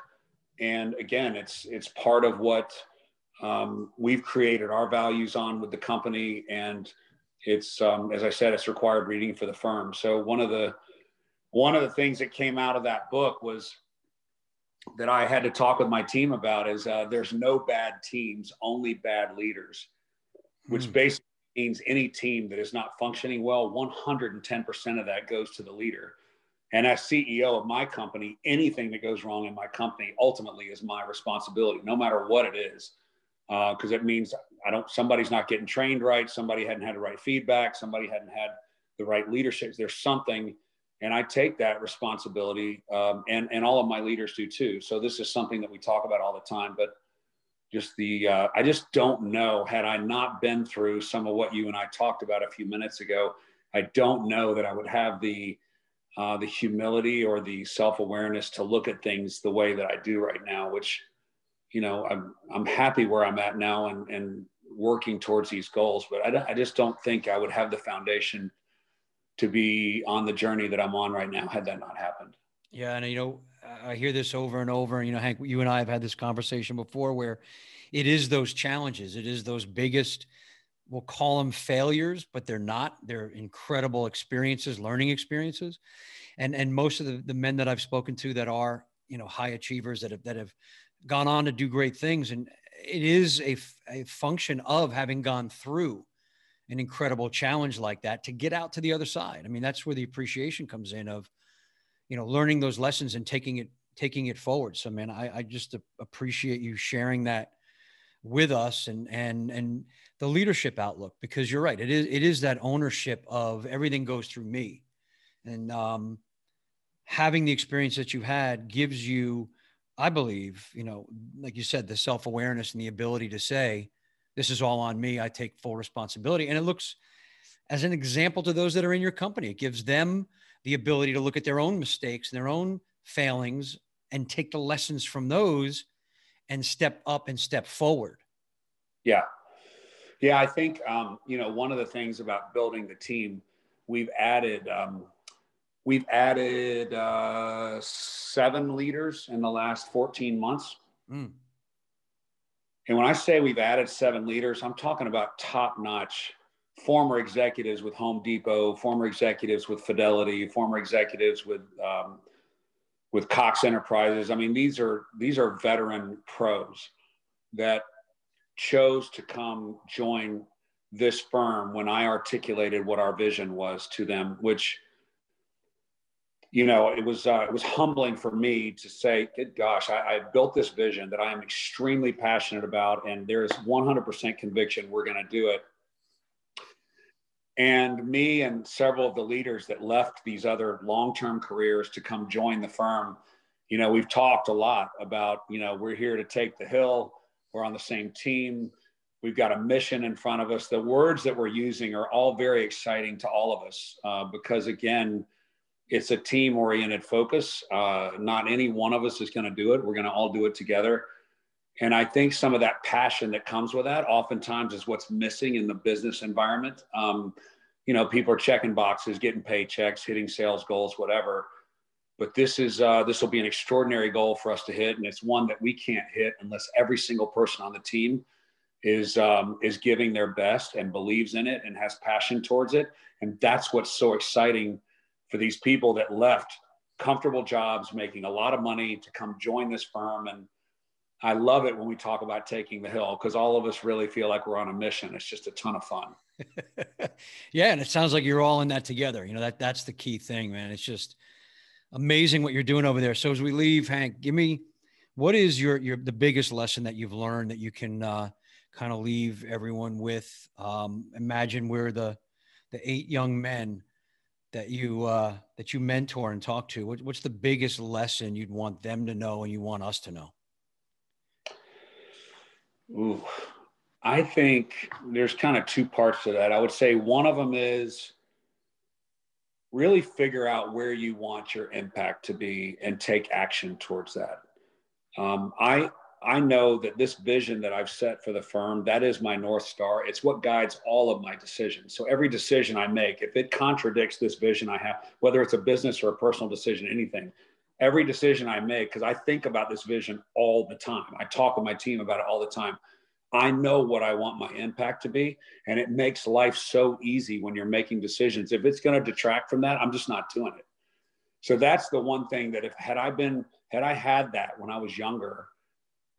And again, it's it's part of what um, we've created our values on with the company, and it's um, as I said, it's required reading for the firm. So one of the one of the things that came out of that book was that I had to talk with my team about is uh, there's no bad teams, only bad leaders, which mm. basically means any team that is not functioning well, 110% of that goes to the leader. And as CEO of my company, anything that goes wrong in my company ultimately is my responsibility, no matter what it is. Because uh, it means I don't, somebody's not getting trained right. Somebody hadn't had the right feedback. Somebody hadn't had the right leadership. There's something, and I take that responsibility, um, and and all of my leaders do too. So this is something that we talk about all the time. But just the, uh, I just don't know. Had I not been through some of what you and I talked about a few minutes ago, I don't know that I would have the uh, the humility or the self-awareness to look at things the way that I do right now, which, you know, I'm, I'm happy where I'm at now and, and working towards these goals, but I, I just don't think I would have the foundation to be on the journey that I'm on right now had that not happened. Yeah. And, you know, I hear this over and over, and, you know, Hank, you and I have had this conversation before where it is those challenges. It is those biggest, we'll call them failures, but they're not. They're incredible experiences, learning experiences. And and most of the, the men that I've spoken to that are, you know, high achievers that have that have gone on to do great things. And it is a, a function of having gone through an incredible challenge like that to get out to the other side. I mean, that's where the appreciation comes in of, you know, learning those lessons and taking it taking it forward. So man, I, I just appreciate you sharing that with us and and and the leadership outlook because you're right it is it is that ownership of everything goes through me. And um, having the experience that you had gives you i believe you know like you said the self-awareness and the ability to say this is all on me i take full responsibility. And it looks as an example to those that are in your company it gives them the ability to look at their own mistakes and their own failings and take the lessons from those and step up and step forward. Yeah. Yeah. I think, um, you know, one of the things about building the team, we've added, um, we've added uh, seven leaders in the last 14 months. Mm. And when I say we've added seven leaders, I'm talking about top notch former executives with Home Depot, former executives with Fidelity, former executives with um, with Cox Enterprises. I mean, these are these are veteran pros that chose to come join this firm when I articulated what our vision was to them, which you know, it was uh, it was humbling for me to say, "Good gosh, I, I built this vision that I am extremely passionate about, and there is 100% conviction we're going to do it." And me and several of the leaders that left these other long-term careers to come join the firm, you know, we've talked a lot about, you know, we're here to take the hill. We're on the same team. We've got a mission in front of us. The words that we're using are all very exciting to all of us uh, because, again, it's a team oriented focus. Uh, not any one of us is going to do it. We're going to all do it together. And I think some of that passion that comes with that oftentimes is what's missing in the business environment. Um, you know, people are checking boxes, getting paychecks, hitting sales goals, whatever. But this is uh, this will be an extraordinary goal for us to hit, and it's one that we can't hit unless every single person on the team is um, is giving their best and believes in it and has passion towards it. And that's what's so exciting for these people that left comfortable jobs, making a lot of money to come join this firm. And I love it when we talk about taking the hill because all of us really feel like we're on a mission. It's just a ton of fun. yeah, and it sounds like you're all in that together. You know that that's the key thing, man. It's just amazing what you're doing over there. So as we leave, Hank, give me what is your your the biggest lesson that you've learned that you can uh, kind of leave everyone with? Um, imagine we're the the eight young men that you uh, that you mentor and talk to? What, what's the biggest lesson you'd want them to know and you want us to know? Ooh, I think there's kind of two parts to that. I would say one of them is really figure out where you want your impact to be and take action towards that. Um, I I know that this vision that I've set for the firm, that is my North Star. It's what guides all of my decisions. So every decision I make, if it contradicts this vision I have, whether it's a business or a personal decision, anything, every decision I make, because I think about this vision all the time. I talk with my team about it all the time. I know what I want my impact to be. And it makes life so easy when you're making decisions. If it's going to detract from that, I'm just not doing it. So that's the one thing that if had I been, had I had that when I was younger,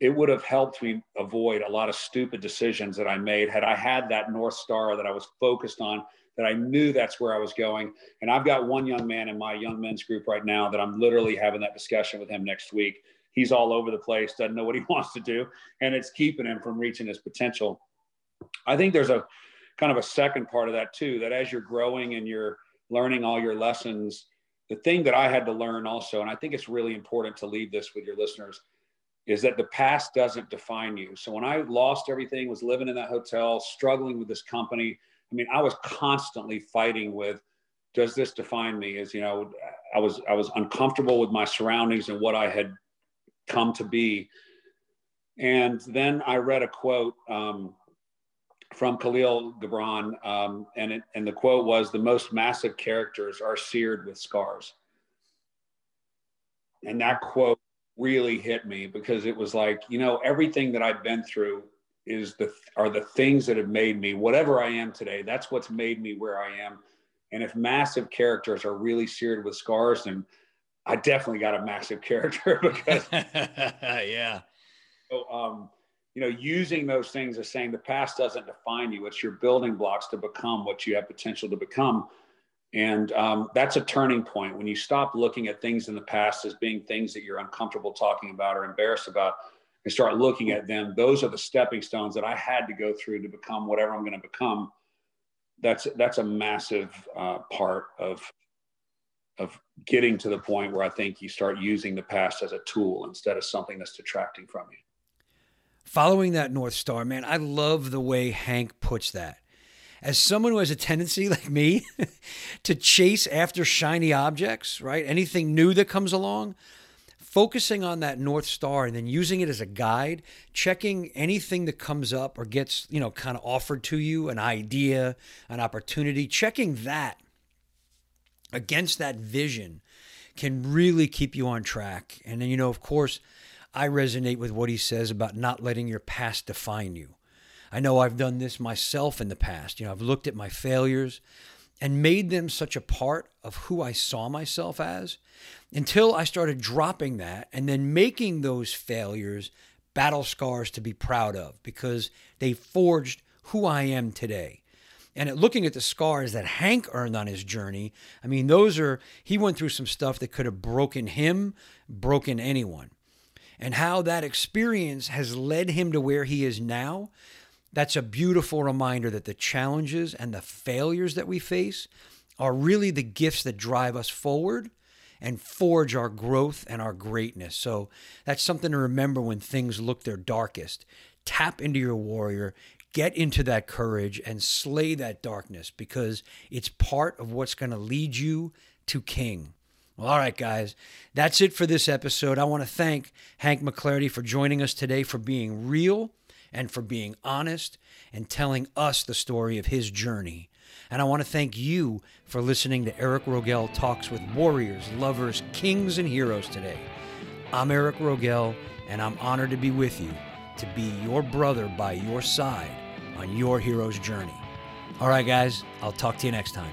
it would have helped me avoid a lot of stupid decisions that I made had I had that North Star that I was focused on, that I knew that's where I was going. And I've got one young man in my young men's group right now that I'm literally having that discussion with him next week. He's all over the place, doesn't know what he wants to do, and it's keeping him from reaching his potential. I think there's a kind of a second part of that too, that as you're growing and you're learning all your lessons, the thing that I had to learn also, and I think it's really important to leave this with your listeners is that the past doesn't define you. So when I lost everything, was living in that hotel, struggling with this company, I mean, I was constantly fighting with, does this define me? As you know, I was I was uncomfortable with my surroundings and what I had come to be. And then I read a quote um, from Kahlil Gibran, um, and it, and the quote was, "The most massive characters are seared with scars." And that quote really hit me because it was like, you know, everything that I've been through is the are the things that have made me whatever I am today. That's what's made me where I am. And if massive characters are really seared with scars, then I definitely got a massive character because yeah. So um, you know, using those things as saying the past doesn't define you. It's your building blocks to become what you have potential to become. And um, that's a turning point when you stop looking at things in the past as being things that you're uncomfortable talking about or embarrassed about and start looking at them. Those are the stepping stones that I had to go through to become whatever I'm going to become. That's that's a massive uh, part of of getting to the point where I think you start using the past as a tool instead of something that's detracting from you. Following that North Star, man, I love the way Hank puts that as someone who has a tendency like me to chase after shiny objects, right? Anything new that comes along, focusing on that north star and then using it as a guide, checking anything that comes up or gets, you know, kind of offered to you, an idea, an opportunity, checking that against that vision can really keep you on track. And then, you know, of course, I resonate with what he says about not letting your past define you. I know I've done this myself in the past. You know, I've looked at my failures and made them such a part of who I saw myself as until I started dropping that and then making those failures battle scars to be proud of because they forged who I am today. And at looking at the scars that Hank earned on his journey, I mean, those are, he went through some stuff that could have broken him, broken anyone. And how that experience has led him to where he is now, that's a beautiful reminder that the challenges and the failures that we face are really the gifts that drive us forward and forge our growth and our greatness. So that's something to remember when things look their darkest. Tap into your warrior, get into that courage, and slay that darkness because it's part of what's going to lead you to king. Well, all right, guys, that's it for this episode. I want to thank Hank McLarty for joining us today, for being real and for being honest and telling us the story of his journey. And I want to thank you for listening to Eric Rogell Talks with Warriors, Lovers, Kings, and Heroes today. I'm Eric Rogell, and I'm honored to be with you, to be your brother by your side on your hero's journey. All right, guys, I'll talk to you next time.